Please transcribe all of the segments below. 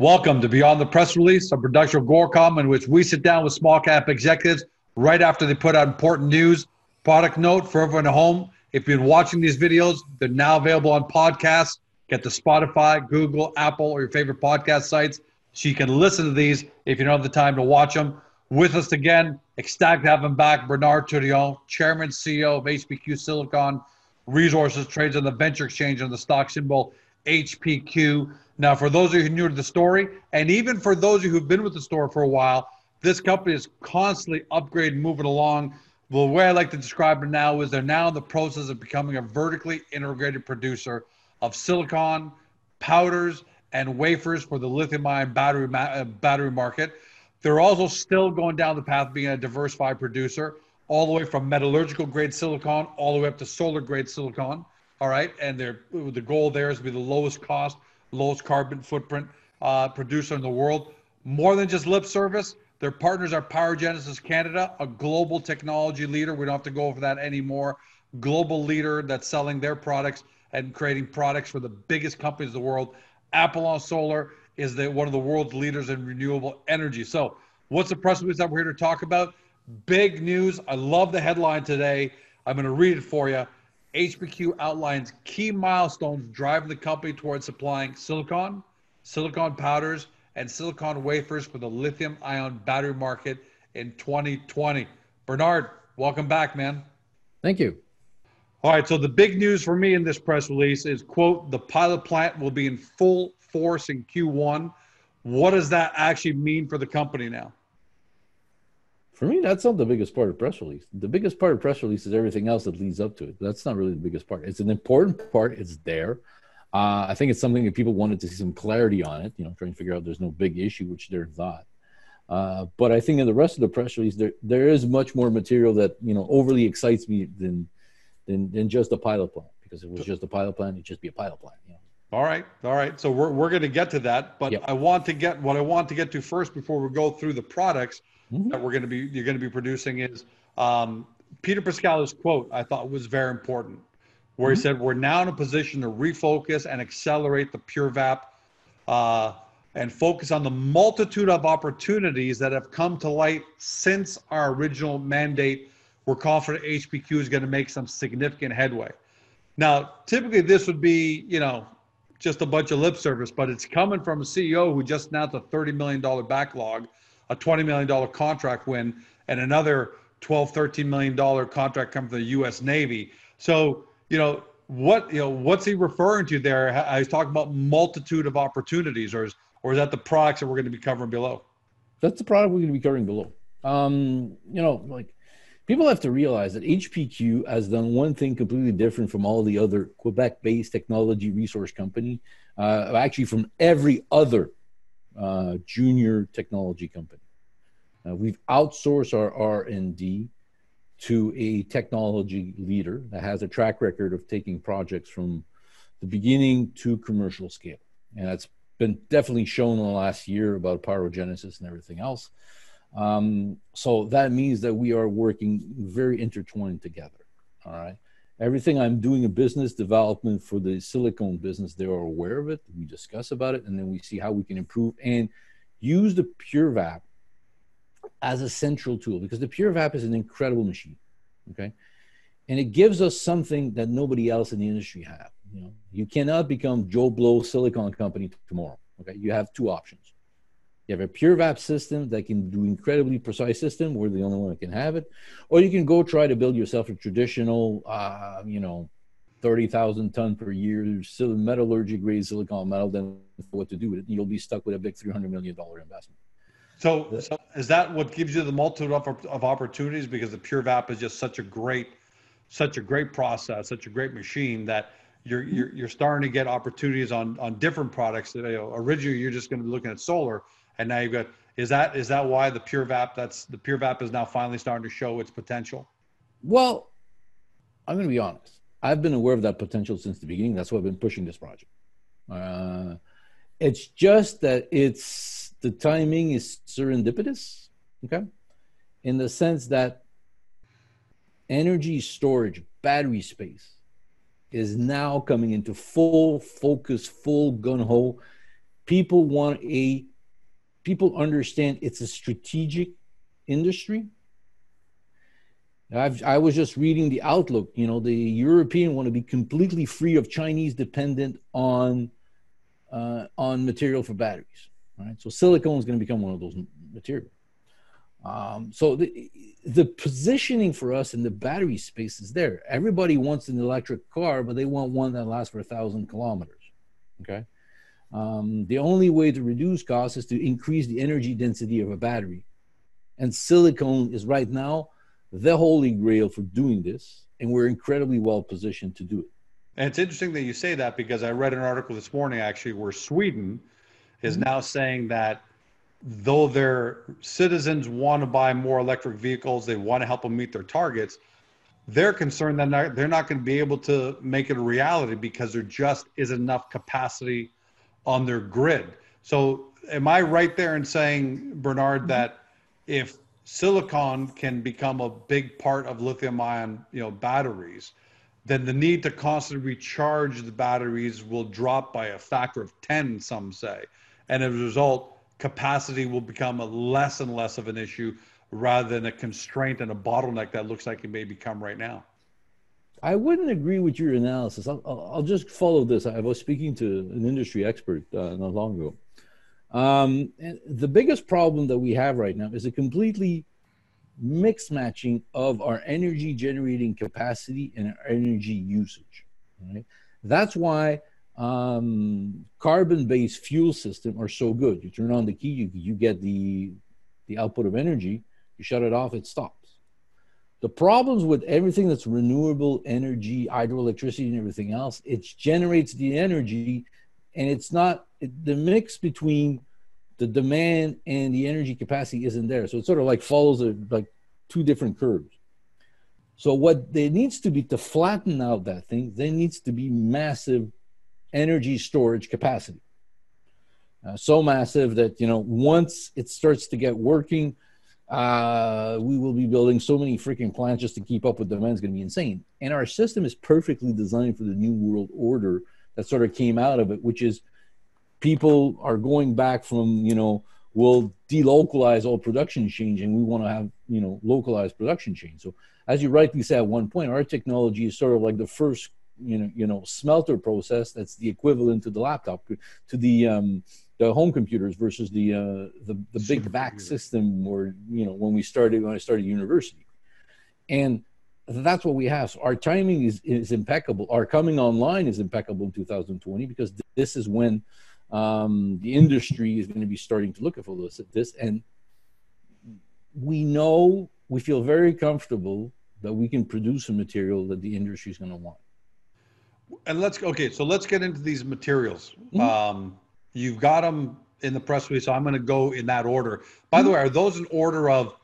Welcome to Beyond the Press Release, a production of Agoracom in which we sit down with small cap executives right after they put out important news. Product note for everyone at home if you've been watching these videos, they're now available on podcasts. Get to Spotify, Google, Apple, or your favorite podcast sites so you can listen to these if you don't have the time to watch them. With us again, ecstatic to have him back, Bernard Tourillon, Chairman, CEO of HPQ Silicon Resources, trades on the venture exchange on the stock symbol HPQ. Now, for those of you who are new to the story, and even for those of you who've been with the store for a while, this company is constantly upgrading, moving along. The way I like to describe it now is they're now in the process of becoming a vertically integrated producer of silicon, powders, and wafers for the lithium-ion battery ma- uh, battery market. They're also still going down the path of being a diversified producer, all the way from metallurgical grade silicon all the way up to solar grade silicon. All right, and the goal there is to be the lowest cost lowest carbon footprint uh, producer in the world. More than just lip service, their partners are Pyrogenesis Canada, a global technology leader. We don't have to go over that anymore. Global leader that's selling their products and creating products for the biggest companies in the world. Apollon Solar is the, one of the world's leaders in renewable energy. So, what's the press release that we're here to talk about? Big news. I love the headline today. I'm going to read it for you. HPQ outlines key milestones driving the company towards supplying silicon, silicon powders, and silicon wafers for the lithium ion battery market in 2020. Bernard, welcome back, man. Thank you. All right, so the big news for me in this press release is quote, the pilot plant will be in full force in Q1. What does that actually mean for the company now? For me, that's not the biggest part of press release. The biggest part of press release is everything else that leads up to it. That's not really the biggest part. It's an important part. It's there. Uh, I think it's something that people wanted to see some clarity on it. You know, trying to figure out there's no big issue, which there's not. Uh, but I think in the rest of the press release, there there is much more material that you know overly excites me than than than just a pilot plant. Because if it was just a pilot plant, it'd just be a pilot plant. You know? All right, all right. So we're we're going to get to that, but yep. I want to get what I want to get to first before we go through the products mm-hmm. that we're going to be you're going to be producing is um, Peter Pascali's quote. I thought was very important, where mm-hmm. he said, "We're now in a position to refocus and accelerate the PureVap." Uh, and focus on the multitude of opportunities that have come to light since our original mandate. We're confident HPQ is going to make some significant headway. Now, typically, this would be, you know, just a bunch of lip service, but it's coming from a CEO who just announced a $30 million backlog a $20 million contract win and another 12, 13 million dollar contract come from the U.S. Navy. So, you know, what you know, what's he referring to there? He's talking about multitude of opportunities, or is or is that the products that we're going to be covering below? That's the product we're going to be covering below. Um, you know, like people have to realize that HPQ has done one thing completely different from all the other Quebec-based technology resource company, uh, actually from every other uh, junior technology company. Uh, we've outsourced our R&D to a technology leader that has a track record of taking projects from the beginning to commercial scale. And that's been definitely shown in the last year about pyrogenesis and everything else. Um, so that means that we are working very intertwined together. All right. Everything I'm doing in business development for the silicone business, they are aware of it. We discuss about it, and then we see how we can improve and use the PureVap as a central tool because the PureVap is an incredible machine. Okay. And it gives us something that nobody else in the industry have. You know, you cannot become Joe Blow Silicon Company tomorrow. Okay. You have two options. You have a pure VAP system that can do incredibly precise system. We're the only one that can have it. Or you can go try to build yourself a traditional, uh, you know, 30,000 ton per year metallurgy grade silicon metal, then what to do with it. You'll be stuck with a big $300 million investment. So, so is that what gives you the multitude of, of opportunities? Because the pure VAP is just such a great, such a great process, such a great machine that you're you're, you're starting to get opportunities on on different products. That, you know, originally you're just going to be looking at solar, and now you've got. Is that is that why the PureVap that's the PureVap is now finally starting to show its potential? Well, I'm going to be honest. I've been aware of that potential since the beginning. That's why I've been pushing this project. Uh, it's just that it's the timing is serendipitous, okay, in the sense that energy storage, battery space, is now coming into full focus, full gun ho. People want a, people understand it's a strategic industry. I've, I was just reading the outlook. You know, the European want to be completely free of Chinese dependent on uh, on material for batteries. Right, so silicone is going to become one of those materials. Um, so the, the positioning for us in the battery space is there. Everybody wants an electric car, but they want one that lasts for a thousand kilometers. Okay. Um, the only way to reduce costs is to increase the energy density of a battery. And silicone is right now the holy grail for doing this. And we're incredibly well positioned to do it. And it's interesting that you say that because I read an article this morning actually where Sweden is mm-hmm. now saying that though their citizens want to buy more electric vehicles, they want to help them meet their targets. They're concerned that they're not going to be able to make it a reality because there just isn't enough capacity on their grid. So, am I right there in saying, Bernard, mm-hmm. that if silicon can become a big part of lithium-ion, you know, batteries, then the need to constantly recharge the batteries will drop by a factor of 10, some say. And as a result, capacity will become a less and less of an issue rather than a constraint and a bottleneck that looks like it may become right now. I wouldn't agree with your analysis. I'll, I'll just follow this. I was speaking to an industry expert uh, not long ago. Um, the biggest problem that we have right now is a completely mix matching of our energy generating capacity and our energy usage. Right? That's why um, carbon-based fuel system are so good. You turn on the key, you, you get the the output of energy. You shut it off, it stops. The problems with everything that's renewable energy, hydroelectricity, and everything else, it generates the energy, and it's not it, the mix between the demand and the energy capacity isn't there. So it sort of like follows a, like two different curves. So what there needs to be to flatten out that thing, there needs to be massive energy storage capacity. Uh, so massive that you know once it starts to get working, uh, we will be building so many freaking plants just to keep up with demand. It's going to be insane. And our system is perfectly designed for the new world order that sort of came out of it, which is people are going back from you know we'll delocalize all production chains and we want to have you know localized production chains. So as you rightly said at one point, our technology is sort of like the first you know you know smelter process that's the equivalent to the laptop to the um, the home computers versus the uh, the, the big VAX system or you know when we started when I started university, and that's what we have. So our timing is is impeccable. Our coming online is impeccable in 2020 because this is when um, the industry is going to be starting to look at this at this, and we know we feel very comfortable that we can produce a material that the industry is going to want and let's okay so let's get into these materials mm-hmm. um, you've got them in the press release so i'm going to go in that order by the way are those in order of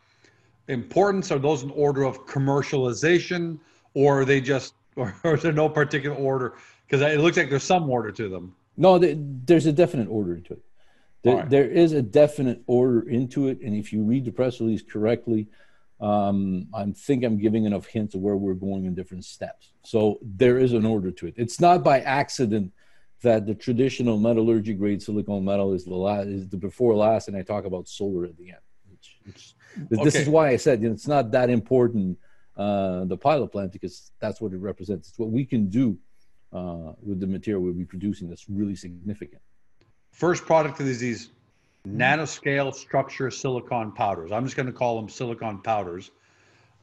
importance are those in order of commercialization or are they just or, or is there no particular order because it looks like there's some order to them no there's a definite order to it there, right. there is a definite order into it and if you read the press release correctly um, I think I'm giving enough hints of where we're going in different steps. So there is an order to it. It's not by accident that the traditional metallurgy grade silicon metal is the last, is the before last, and I talk about solar at the end. It's, it's, this is why I said you know, it's not that important uh, the pilot plant because that's what it represents. It's what we can do uh, with the material we'll be producing that's really significant. First product of these nanoscale structure silicon powders. I'm just going to call them silicon powders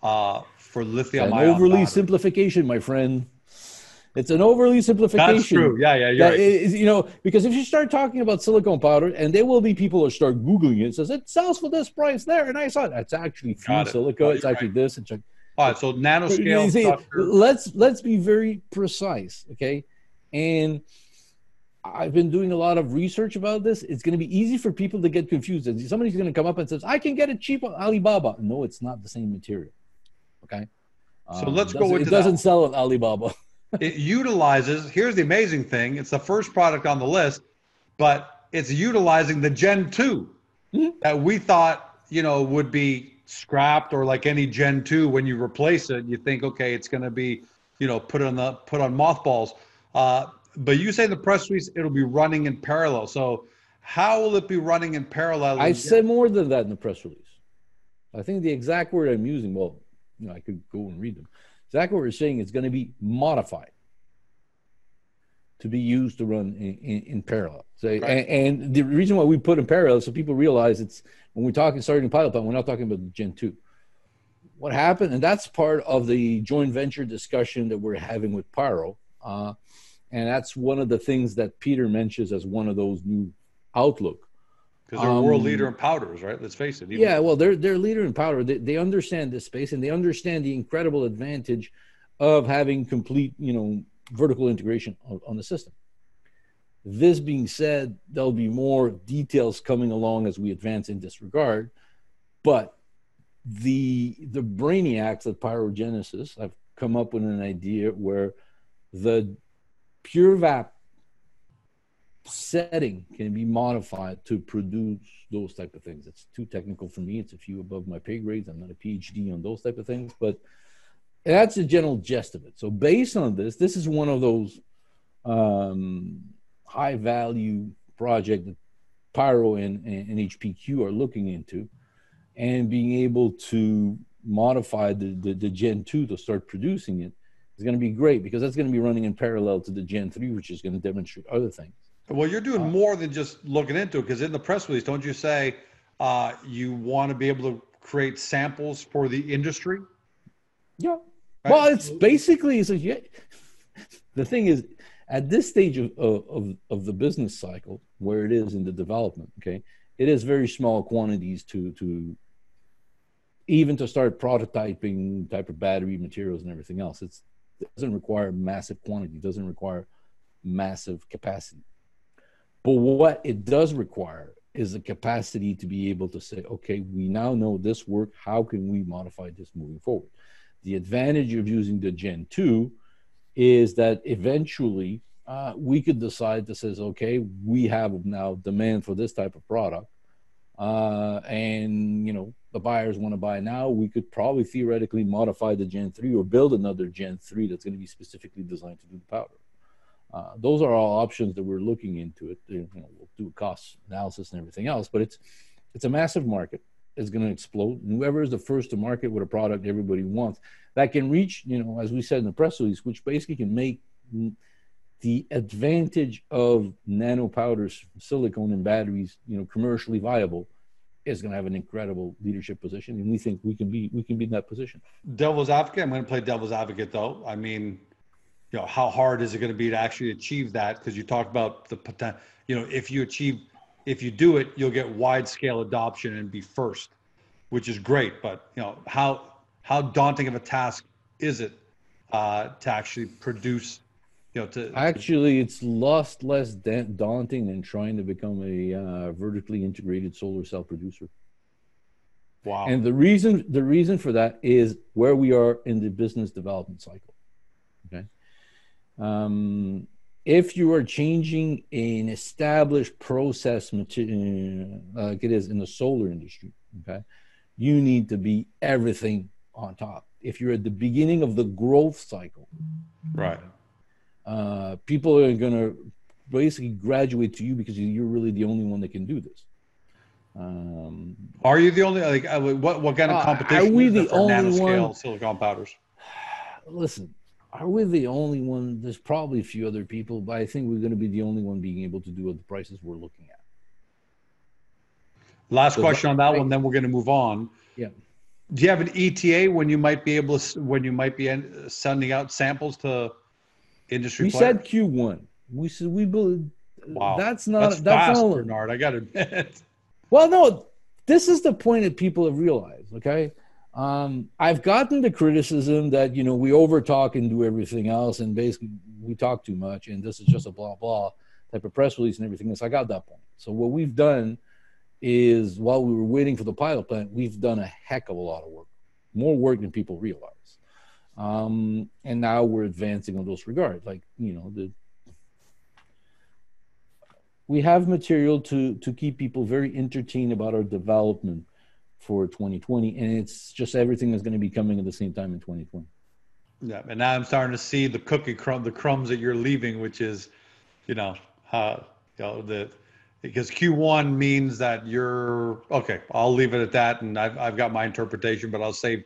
uh, for lithium An overly battery. simplification, my friend. It's an overly simplification. That's true. Yeah, yeah, you're right. Is, you know, because if you start talking about silicone powder, and there will be people who start googling it, it says it sells for this price there, and I saw it. It's actually it. silica. It's actually right. this. It's like, All right, so nanoscale. see, let's let's be very precise, okay? And I've been doing a lot of research about this. It's going to be easy for people to get confused. And Somebody's going to come up and says, "I can get it cheap on Alibaba." No, it's not the same material. Okay. So Um, let's it go into It doesn't that. sell on Alibaba. it utilizes here's the amazing thing it's the first product on the list but it's utilizing the gen 2 Mhm. that we thought you know would be scrapped or like any gen 2 when you replace it you think okay it's going to be you know put on the put on mothballs uh, but you say in the press release it'll be running in parallel so how will it be running in parallel I said more than that in the press release. I think the exact word I'm using, well, you know, I could go and read them. Exact word we're saying is going to be modified to be used to run in, in, in parallel. So, Right. and, and the reason why we put in parallel is so people realize it's when we're talking starting pilot plant, we're not talking about the Gen 2. What happened, and that's part of the joint venture discussion that we're having with Pyro. Uh, and that's one of the things that Peter mentions as one of those new outlook. Because they're a world um, leader in powders right let's face it Yeah, well, they're they're leader in powder. They, they understand this space and they understand the incredible advantage of having complete, you know, vertical integration on, on the system. This being said, there'll be more details coming along as we advance in this regard, but the the brainiacs at Pyrogenesis have come up with an idea where the pure vap setting can be modified to produce those type of things. It's too technical for me. It's a few above my pay grades. I'm not a PhD on those type of things, but that's the general gist of it. So based on this, this is one of those um, high value project that Pyro and, and, HPQ are looking into, and being able to modify the, the, the Gen 2 to start producing it is going to be great because that's going to be running in parallel to the Gen 3, which is going to demonstrate other things. Well, you're doing more than just looking into it because in the press release, don't you say uh, you want to be able to create samples for the industry? Yeah. Right. Well, it's basically it's a, yeah. the thing is at this stage of, of of the business cycle where it is in the development. Okay, it is very small quantities to to even to start prototyping type of battery materials and everything else. It's, it doesn't require massive quantity. It doesn't require massive capacity. But what it does require is the capacity to be able to say, okay, we now know this work. How can we modify this moving forward? The advantage of using the Gen 2 is that eventually uh, we could decide that says, okay, we have now demand for this type of product. Uh, and, you know, the buyers want to buy now. We could probably theoretically modify the Gen 3 or build another Gen 3 that's going to be specifically designed to do the powder. Uh, those are all options that we're looking into it. You know, we'll do a cost analysis and everything else, but it's it's a massive market. It's going to explode. Whoever is the first to market with a product everybody wants that can reach, you know, as we said in the press release, which basically can make the advantage of nano powders, silicone, and batteries, you know, commercially viable, is going to have an incredible leadership position, and we think we can be we can be in that position. Devil's advocate. I'm going to play devil's advocate though. I mean, you know, how hard is it going to be to actually achieve that? Because you talked about the potential. You know, if you achieve, if you do it, you'll get wide scale adoption and be first, which is great. But you know, how how daunting of a task is it uh, to actually produce? You know, to Actually, it's lost less da- daunting than trying to become a uh, vertically integrated solar cell producer. wow. And the reason the reason for that is where we are in the business development cycle. Um, if you are changing an established process material, like it is in the solar industry, okay, you need to be everything on top. If you're at the beginning of the growth cycle, right. uh, people are going to basically graduate to you because you're really the only one that can do this. Um, Are you the only like uh, what what kind of Uh, competition are we is the only one? silicon powders? listen, are we the only one? There's probably a few other people, but I think we're going to be the only one being able to do at the prices we're looking at. Last So question on that one, then we're going to move on. Yeah. Do you have an ETA when you might be able to when you might be sending out samples to industry. We player? said Q1. We said we believe. Wow. That's not. That's, That's, fast, not. Bernard. I got to admit. Well, no. This is the point that people have realized. Okay. Um, I've gotten the criticism that you know we overtalk and do everything else, and basically we talk too much, and this is just a blah blah type of press release and everything else. I got that point. So what we've done is while we were waiting for the pilot plant, we've done a heck of a lot of work, more work than people realize. Um, and now we're advancing on those regards. Like you know the we have material to to keep people very entertained about our development for 2020 and it's just everything is going to be coming at the same time in 2020 Yeah, and now I'm starting to see the cookie crumb, the crumbs that you're leaving, which is, you know, uh, you know the because Q1 means that you're okay. I'll leave it at that, and I've I've got my interpretation, but I'll save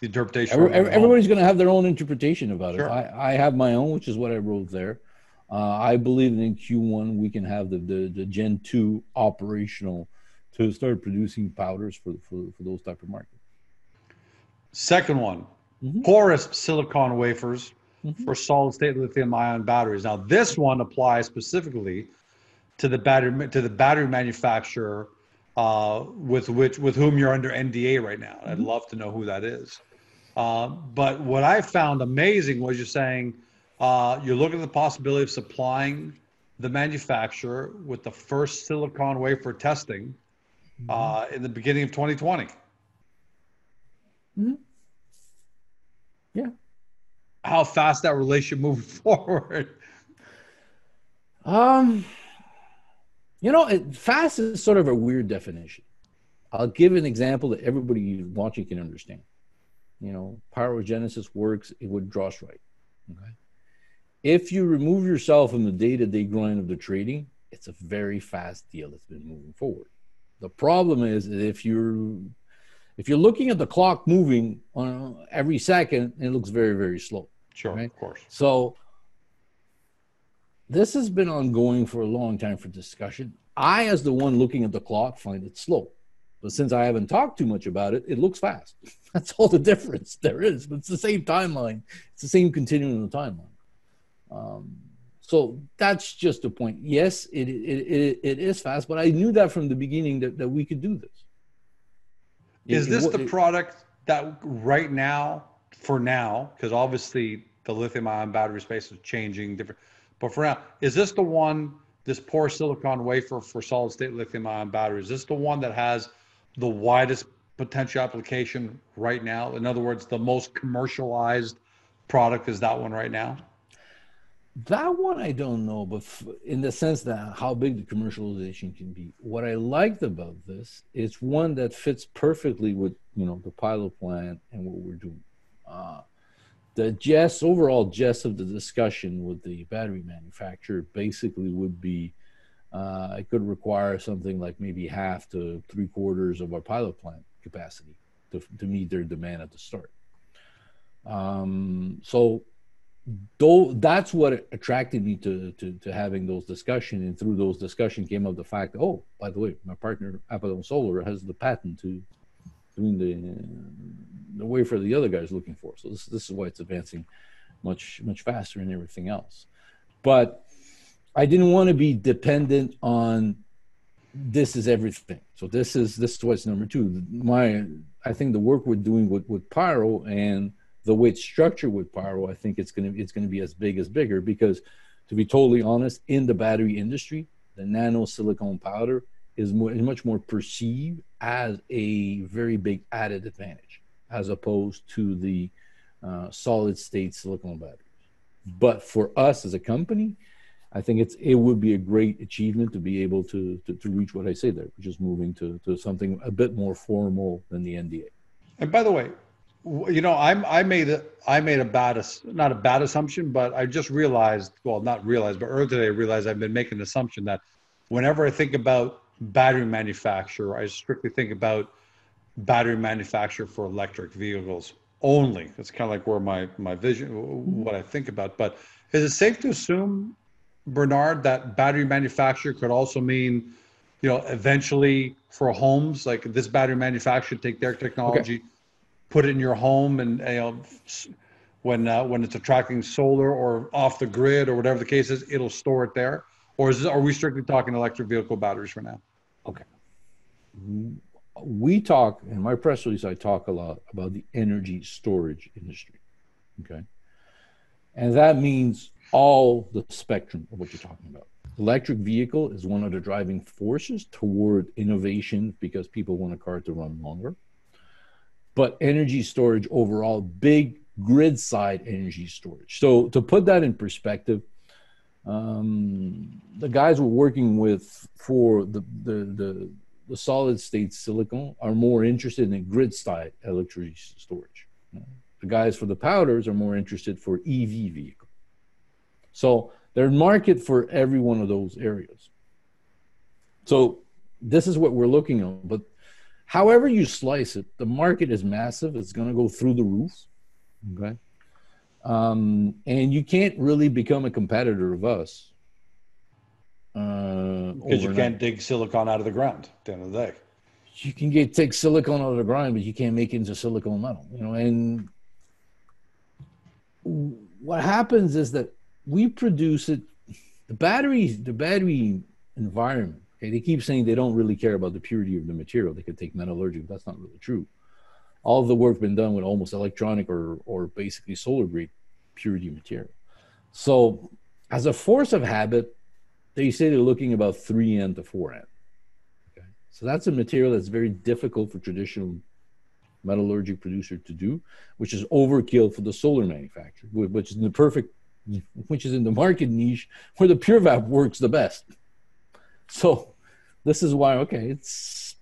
the interpretation. Every, everybody's going to have their own interpretation about Sure. it I, I have my own which is what i wrote there uh, i believe that in q1 we can have the, the, the gen 2 operational to start producing powders for, for, for those type of markets Second one, Mhm. porous silicon wafers Mhm. for solid state lithium ion batteries. Now, this one applies specifically to the battery to the battery manufacturer uh, with which with whom you're under NDA right now. I'd love to know who that is. Uh, but what I found amazing was you're saying uh, you're looking at the possibility of supplying the manufacturer with the first silicon wafer testing uh, in the beginning of 2020. yeah how fast that relationship moved forward. Um, you know, it, fast is sort of a weird definition. I'll give an example that everybody watching can understand. You know, pyrogenesis works, it would draw strike. Okay. If you remove yourself from the day to day grind of the trading, it's a very fast deal that's been moving forward. The problem is if you're if you're looking at the clock moving on every second, it looks very, very slow. Sure, Right. of course. So this has been ongoing for a long time for discussion. I, as the one looking at the clock, find it slow. But since I haven't talked too much about it, it looks fast. That's all the difference there is. But it's the same timeline. It's the same continuing the timeline. Um, so that's just the point. Yes, it, it, it, it is fast, but I knew that from the beginning that, that we could do this. Is It- this it- the product that right now, for now, because obviously the lithium ion battery space is changing different, but for now, is this the one, this porous silicon wafer for solid state lithium ion batteries, is this the one that has the widest potential application right now? In other words, the most commercialized product is that one right now? That one I don't know, but in the sense that how big the commercialization can be. What I liked about this is one that fits perfectly with you know the pilot plan and what we're doing. Uh, the gist, overall gist of the discussion with the battery manufacturer basically would be, uh, it could require something like maybe half to three quarters of our pilot plant capacity to, to meet their demand at the start. Um, so though that's what attracted me to, to to having those discussions and through those discussions came up the fact oh by the way my partner apollon solar has the patent to doing the the way for the other guys looking for. So this, this is why it's advancing much much faster and everything else. But i didn't want to be dependent on this is everything. So this is this is what's number two. My i think the work we're doing with with pyro and the way it's structured with pyro i think it's to it's to be as big as bigger because to be totally honest in the battery industry the nano silicone powder is, more, is much more perceived as a very big added advantage as opposed to the uh, solid state silicone batteries. But for us as a company i think it's it would be a great achievement to be able to to, to reach what i say there which is moving to, to something a bit more formal than the nda And by the way, you know, I'm I made a I made a bad not a bad assumption, but I just realized, well, not realized, but earlier today I realized I've been making an assumption that whenever I think about battery manufacturer, I strictly think about battery manufacturer for electric vehicles only. That's kind of like where my my vision, mm-hmm. what I think about. But is it safe to assume, Bernard, that battery manufacturer could also mean, you know, eventually for homes, like this battery manufacturer take their technology, put it in your home, and you know, when uh, when it's attracting solar or off the grid or whatever the case is, it'll store it there? Or is it, are we strictly talking electric vehicle batteries for now? Okay. We talk in my press release. I talk a lot about the energy storage industry. Okay, and that means all the spectrum of what you're talking about. Electric vehicle is one of the driving forces toward innovation because people want a car to run longer. But energy storage overall, big grid side energy storage. So to put that in perspective, um, the guys we're working with for the, the, the, the, solid state silicon are more interested in grid side electricity storage. The guys for the powders are more interested for EV vehicle. So there's market for every one of those areas. So this is what we're looking at. But however you slice it, the market is massive. It's going to go through the roof. Okay. Um, and you can't really become a competitor of us. Uh, because you can't dig silicon out of the ground at the end of the day. You can get take silicon out of the ground, but you can't make it into silicon metal. You know, and what happens is that we produce it. The battery, the battery environment. Okay, they keep saying they don't really care about the purity of the material. They could take metallurgical. That's not really true. All the work been done with almost electronic or or basically solar grade purity material. So, as a force of habit, they say they're looking about three N to four N. Okay, so that's a material that's very difficult for traditional metallurgic producer to do, which is overkill for the solar manufacturer, which is in the perfect which is in the market niche where the PureVap works the best. So this is why, okay, it's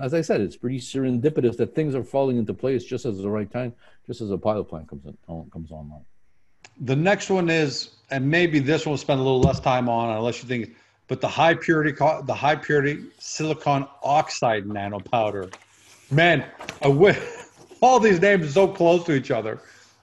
as I said, it's pretty serendipitous that things are falling into place just as the right time, just as a pilot plant comes in, comes online. The next one is, and maybe this one will spend a little less time on, unless you think, but the high purity, the high purity silicon oxide nano powder. Man, I wish all these names are so close to each other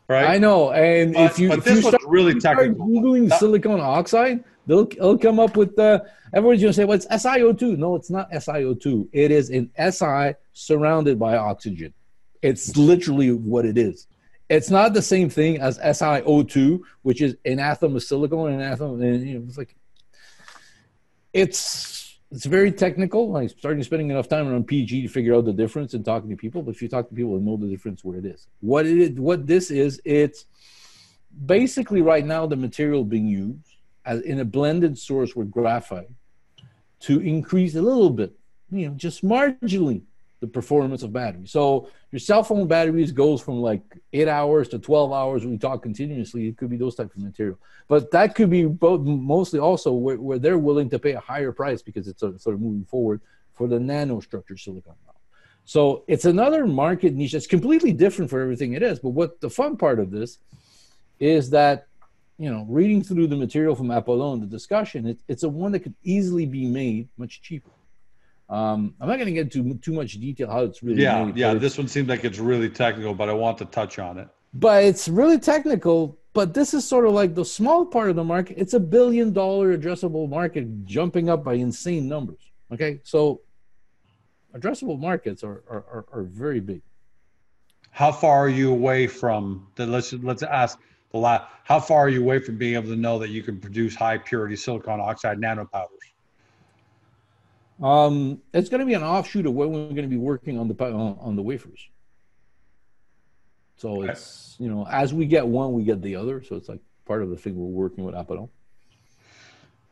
right? I know, and but, if you but if this you start, really technical. googling that, silicon oxide, they'll they'll come up with uh, everybody's gonna say, "Well, it's SiO2." No, it's not SiO2. It is an Si surrounded by oxygen. It's literally what it is. It's not the same thing as SiO2, which is an atom of silicon and an atom, and you know, it's like it's it's very technical. I'm starting spending enough time on PG to figure out the difference and talking to people. But if you talk to people, they know the difference where it is. What it is, what this is, it's basically right now the material being used as in a blended source with graphite to increase a little bit, you know, just marginally the performance of batteries. So your cell phone batteries goes from like eight hours to 12 hours when we talk continuously. It could be those types of material. But that could be both mostly also where, where they're willing to pay a higher price because it's sort of moving forward for the nanostructured silicon. So it's another market niche that's completely different for everything it is. But what the fun part of this is that, you know, reading through the material from Apollon, the discussion, it, it's a one that could easily be made much cheaper. Um, I'm not going to get into too much detail how it's really yeah made, yeah. This one seems like it's really technical, but I want to touch on it. But it's really technical. But this is sort of like the small part of the market. It's a billion dollar addressable market jumping up by insane numbers. Okay, so addressable markets are are, are, are very big. How far are you away from the? Let's let's ask the last. How far are you away from being able to know that you can produce high purity silicon oxide nanopowders? Um, it's going to be an offshoot of when we're going to be working on the on, on the wafers. So okay. it's you know as we get one, we get the other. So it's like part of the thing we're working with Apollon.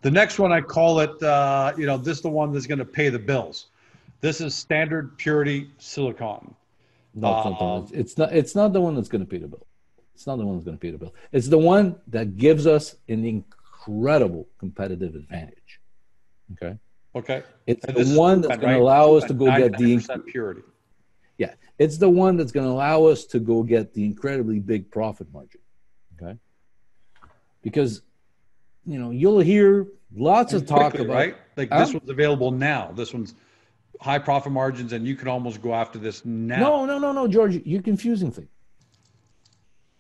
The next one I call it, uh, you know, this is the one that's going to pay the bills. This is standard purity silicon. No, it's, not um, it's not. It's not the one that's going to pay the bill. It's not the one that's going to pay the bill. It's the one that gives us an incredible competitive advantage. Okay. Okay. It's and the one that's going to allow us to go get the purity. Yeah, it's the one that's going to allow us to go get the incredibly big profit margin. Okay. Because, you know, you'll hear lots and of talk quickly, about right. Like this one's available now. This one's high profit margins, and you can almost go after this now. No, no, no, no, George. You're confusing things.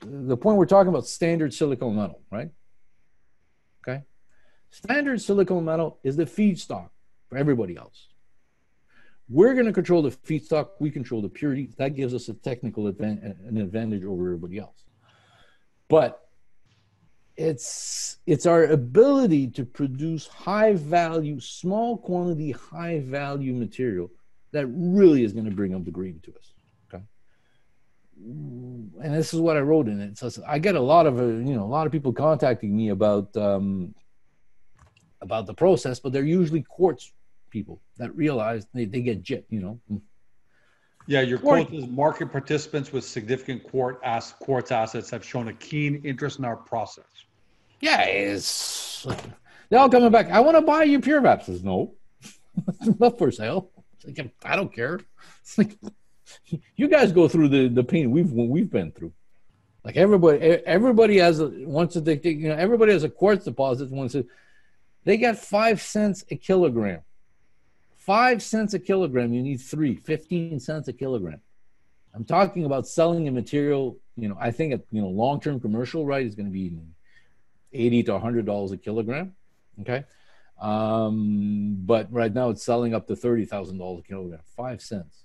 The point we're talking about standard silicon metal, right? Okay. Standard silicon metal is the feedstock for everybody else. We're going to control the feedstock. We control the purity. That gives us a technical advan- an advantage over everybody else. but it's it's our ability to produce high value, small quantity, high value material that really is going to bring up the green to us. And this is what I wrote in it. So I get a lot of uh, you know a lot of people contacting me about um, about the process, but they're usually quartz people that realize they, they get jet, you know. Yeah, your quote is market participants with significant quartz, ass, quartz assets have shown a keen interest in our process. Yeah, it's they're all coming back. I want to buy you pure VAP. Says no, not for sale. It's like I don't care. It's like you guys go through the the pain we've we've been through. Like everybody, everybody has a to take. You know, everybody has a quartz deposit. To. They got five cents a kilogram. Five cents a kilogram. You need three. Fifteen cents a kilogram. I'm talking about selling a material. You know, I think a you know long term commercial right is going to be eighty to hundred dollars a kilogram. Okay. Um, but right now it's selling up to thirty thousand dollars a kilogram. Five cents.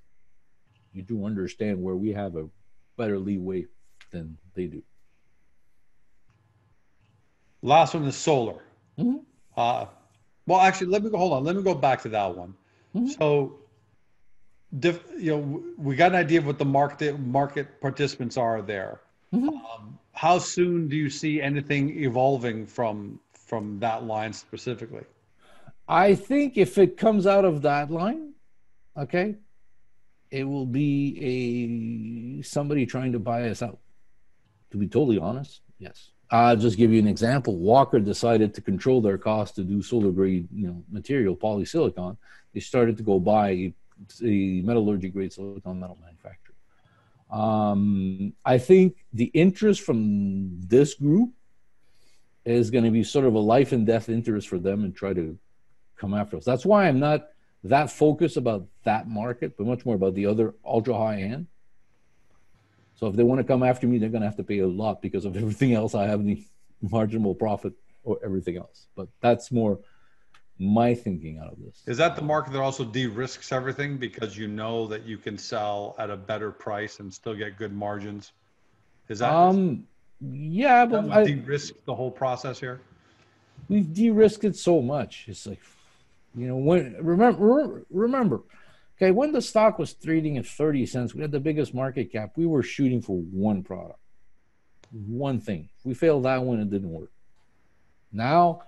You do understand where we have a better leeway than they do. Last one is solar. Mm-hmm. Uh, well, actually, let me go. Hold on. Let me go back to that one. Mm-hmm. So, diff, you know, we got an idea of what the market market participants are there. Mm-hmm. Um, how soon do you see anything evolving from from that line specifically? I think if it comes out of that line, okay, it will be a somebody trying to buy us out. To be totally honest, yes. I'll just give you an example. Wacker decided to control their cost to do solar grade, you know, material, polysilicon. They started to go buy a metallurgy grade silicon metal manufacturer. Um, I think the interest from this group is going to be sort of a life and death interest for them and try to come after us. That's why I'm not that focus about that market, but much more about the other ultra high end. So if they want to come after me, they're going to have to pay a lot because of everything else. I have the marginal profit or everything else. But that's more my thinking out of this. Is that the market that also de-risks everything because you know that you can sell at a better price and still get good margins? Is that um yeah, but I de-risk the whole process here? We've de-risked it so much. It's like you know when remember remember Okay, when the stock was trading at 30 cents, we had the biggest market cap. We were shooting for one product, one thing. We failed that one, it didn't work. Now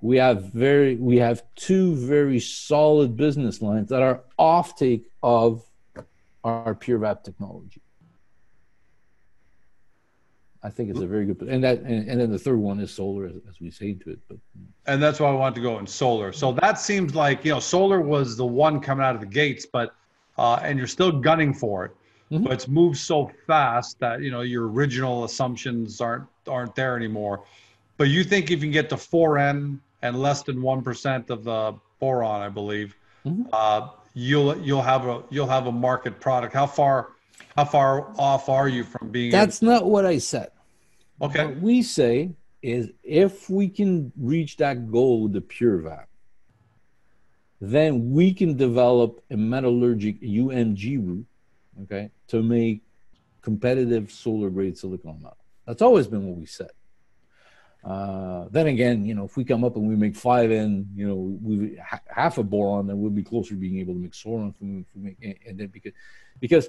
we have very we have two very solid business lines that are offtake of our pure VAP technology. I think it's a very good, and that, and, and then the third one is solar, as, as, we say to it. But and that's why I want to go in solar. So that seems like you know, solar was the one coming out of the gates, but uh, and you're still gunning for it, mm-hmm. but it's moved so fast that you know your original assumptions aren't aren't there anymore. But you think if you can get to 4N and less than one percent of the boron, I believe, mm-hmm. uh, you'll you'll have a you'll have a market product. How far? How far off are you from being? That's not what I said. Okay. What we say is if we can reach that goal with the pure VAP, then we can develop a metallurgic UMG route, okay, to make competitive solar grade silicon metal. That's always been what we said. Uh, then again, you know, if we come up and we make five N, you know, we half a boron, then we'll be closer to being able to make solar. If we, if we make, and then because because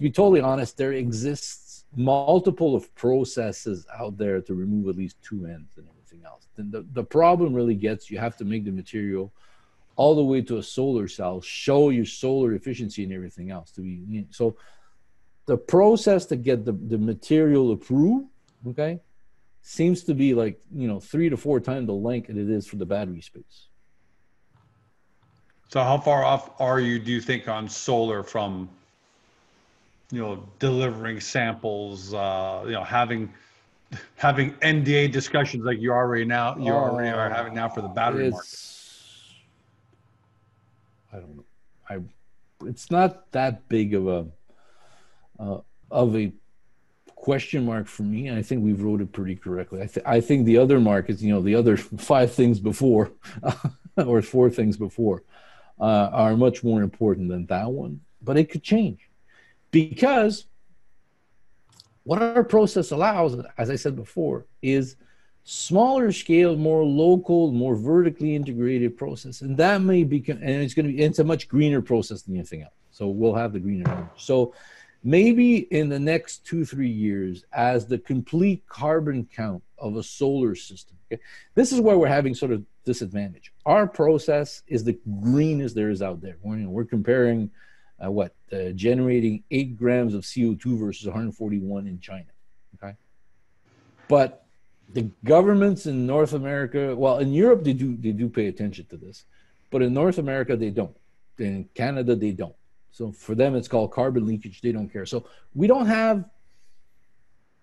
to be totally honest, there exists multiple of processes out there to remove at least two ends and everything else. Then the, the problem really gets you have to make the material all the way to a solar cell, show your solar efficiency and everything else to be so the process to get the, the material approved, okay, seems to be like you know three to four times the length that it is for the battery space. So how far off are you, do you think, on solar from you know, delivering samples, uh, you know, having having NDA discussions like you already now you already are having now for the battery it's, market. I don't know. I it's not that big of a uh, of a question mark for me. I think we've wrote it pretty correctly. I, th- I think the other markets, you know, the other five things before or four things before uh, are much more important than that one. But it could change because what our process allows, as I said before, is smaller scale, more local, more vertically integrated process, and that may become, and it's going to be, it's a much greener process than anything else. So we'll have the greener. So maybe in the next two three years, as the complete carbon count of a solar system, okay, this is where we're having sort of disadvantage. Our process is the greenest there is out there. We're, you know, we're comparing uh, what uh, generating eight grams of CO2 versus 141 in China. Okay, but the governments in North America, well, in Europe they do they do pay attention to this, but in North America they don't. In Canada they don't. So for them it's called carbon leakage. They don't care. So we don't have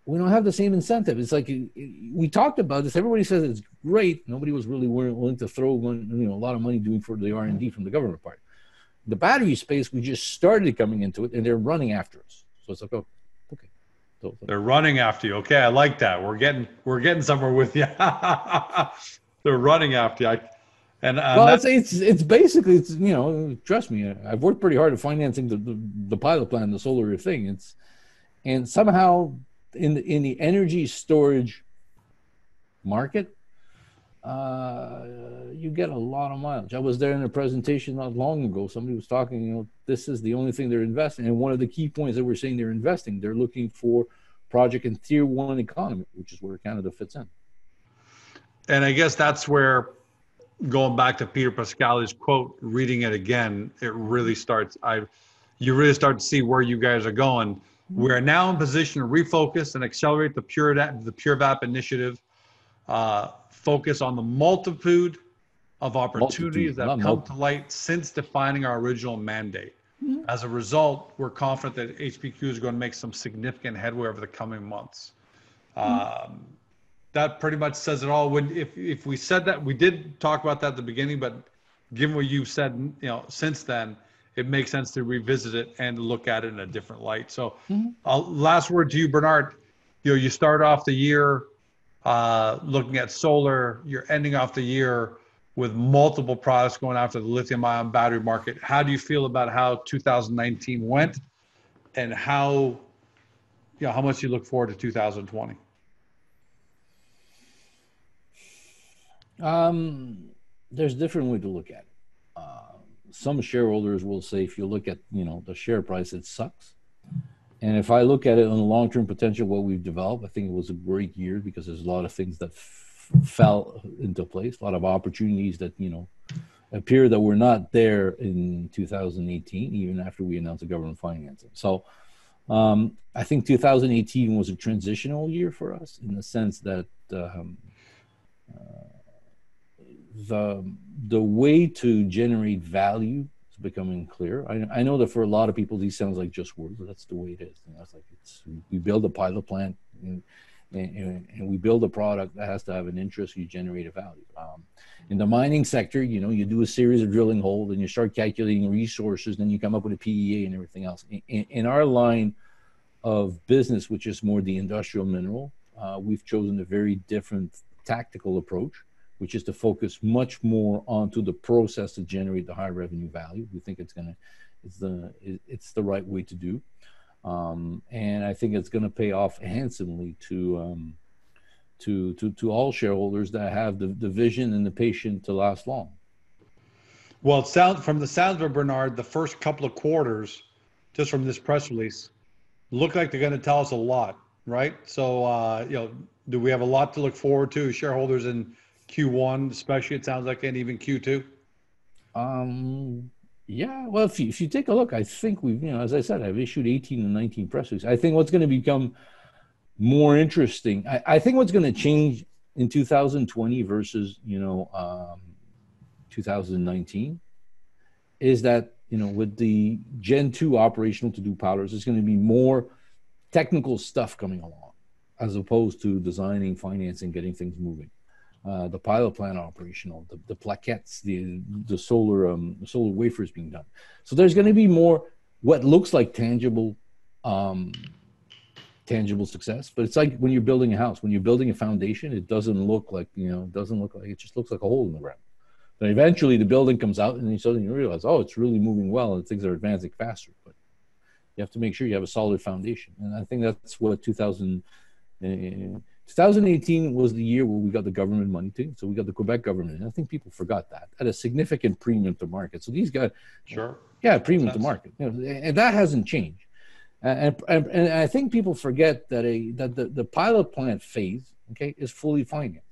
we don't have the same incentive. It's like we talked about this. Everybody says it's great. Nobody was really willing to throw you know a lot of money doing for the R and D from the government part. The battery space, we just started coming into it, and they're running after us. So it's like, oh, okay. they're running after you. Okay, I like that. We're getting we're getting somewhere with you. They're running after you. I, and uh, well, it's, it's it's basically it's you know trust me, I've worked pretty hard at financing the, the, the pilot plan, the solar thing. It's and somehow in the, in the energy storage market, uh, you get a lot of mileage. I was there in a presentation not long ago. Somebody was talking, you know, this is the only thing they're investing. And one of the key points that we're saying they're investing, they're looking for project in tier one economy, which is where Canada fits in. And I guess that's where going back to Peter Pascali's quote, reading it again, it really starts. I, you really start to see where you guys are going. We are now in position to refocus and accelerate the Pure the PureVAP initiative. Uh, focus on the multitude of opportunities multitude, that have come multitude. to light since defining our original mandate. Mm-hmm. As a result, we're confident that HPQ is going to make some significant headway over the coming months. Mm-hmm. Um, that pretty much says it all. When if if we said that, we did talk about that at the beginning, but given what you've said, you know, since then, it makes sense to revisit it and look at it in a different light. So, mm-hmm. uh, last word to you, Bernard. You know, you start off the year uh, looking at solar. You're ending off the year with multiple products going after the lithium ion battery market. How do you feel about how 2019 went and how, you know, how much you look forward to 2020? Um, there's different way to look at it. Uh, some shareholders will say, if you look at, you know, the share price, it sucks. And if I look at it on the long term potential, what we've developed, I think it was a great year because there's a lot of things that f- fell into place, a lot of opportunities that, you know, appear that were not there in 2018, even after we announced the government financing. So um, I think 2018 was a transitional year for us in the sense that um, uh, the the way to generate value becoming clear. I, I know that for a lot of people, these sounds like just words, but that's the way it is. You know, it's like it's we build a pilot plant and, and, and, we build a product that has to have an interest. You generate a value. Um, in the mining sector, you know, you do a series of drilling holes and you start calculating resources, then you come up with a PEA and everything else. In, in our line of business, which is more the industrial mineral, uh, we've chosen a very different tactical approach which is to focus much more onto the process to generate the high revenue value. We think it's gonna, it's the it's the right way to do, um, and I think it's gonna pay off handsomely to um, to to to all shareholders that have the, the vision and the patience to last long. Well, it sounds from the sounds of Bernard, the first couple of quarters, just from this press release, look like they're going to tell us a lot, right? So, uh, you know, do we have a lot to look forward to, shareholders in Q1, especially it sounds like, and even Q2? Um, yeah. Well, if you, if you take a look, I think we've, you know, as I said, I've issued 18 and 19 press releases. I think what's going to become more interesting, I, I think what's going to change in 2020 versus, you know, um, 2019 is that, you know, with the Gen 2 operational to do powders, there's going to be more technical stuff coming along as opposed to designing, financing, getting things moving. Uh, the pilot plant operational, the, the plaquettes, the the solar um, solar wafers being done. So there's going to be more what looks like tangible um, tangible success, but it's like when you're building a house. When you're building a foundation, it doesn't look like you know, doesn't look like it just looks like a hole in the ground. But eventually, the building comes out, and then suddenly realize, oh, it's really moving well, and things are advancing faster. But You have to make sure you have a solid foundation, and I think that's what 2000. Uh, 2018 was the year where we got the government money too. So we got the Quebec government. And I think people forgot that at a significant premium to market. So these guys, sure, yeah, premium to market, you know, and that hasn't changed. And, and, and, I think people forget that a that the, the pilot plant phase, okay, is fully financed.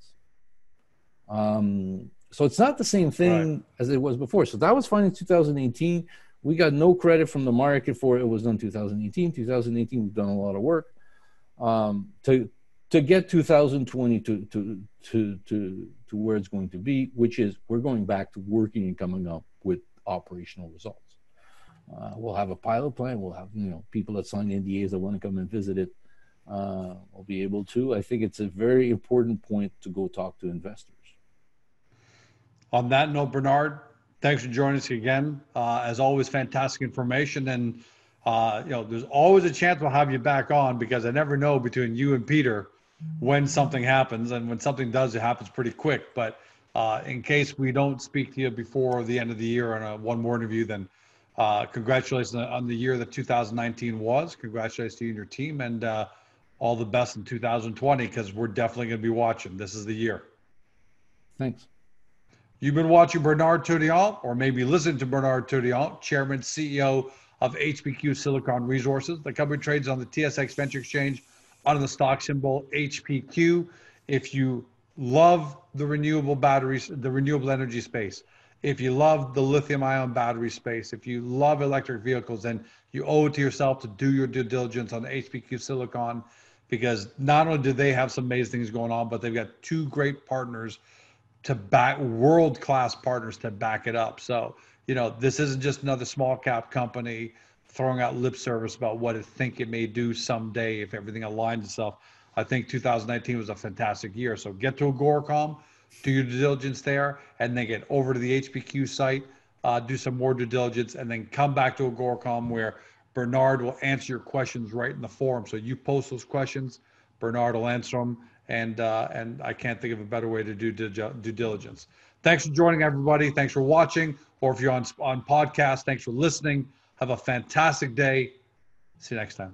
Um, so it's not the same thing right. as it was before. So that was financed 2018. We got no credit from the market for it. it was done 2018. 2018, we've done a lot of work um, to to get 2020 to, to, to, to, to where it's going to be, which is we're going back to working and coming up with operational results. Uh, we'll have a pilot plan. We'll have you know people that sign NDAs that want to come and visit it. Uh, will be able to. I think it's a very important point to go talk to investors. On that note, Bernard, thanks for joining us again. Uh, as always, fantastic information, and uh, you know there's always a chance we'll have you back on because I never know between you and Peter when something happens, and when something does, it happens pretty quick. But uh, in case we don't speak to you before the end of the year on a one more interview, then uh, congratulations on the year that 2019 was. Congratulations to you and your team, and uh, all the best in 2020 because we're definitely going to be watching. This is the year. Thanks. You've been watching Bernard Tourillon, or maybe listening to Bernard Tourillon, Chairman, CEO of HPQ Silicon Resources. The company trades on the TSX Venture Exchange under the stock symbol HPQ. If you love the renewable batteries, the renewable energy space, if you love the lithium ion battery space, if you love electric vehicles, then you owe it to yourself to do your due diligence on HPQ Silicon because not only do they have some amazing things going on, but they've got two great partners to back world class partners to back it up. So, you know, this isn't just another small cap company throwing out lip service about what it think it may do someday if everything aligns itself. I think 2019 was a fantastic year. So get to Agoracom, do your due diligence there, and then get over to the HPQ site, uh, do some more due diligence, and then come back to Agoracom where Bernard will answer your questions right in the forum. So you post those questions, Bernard will answer them, and uh, and I can't think of a better way to do due diligence. Thanks for joining everybody. Thanks for watching, or if you're on on podcast, thanks for listening. Have a fantastic day. See you next time.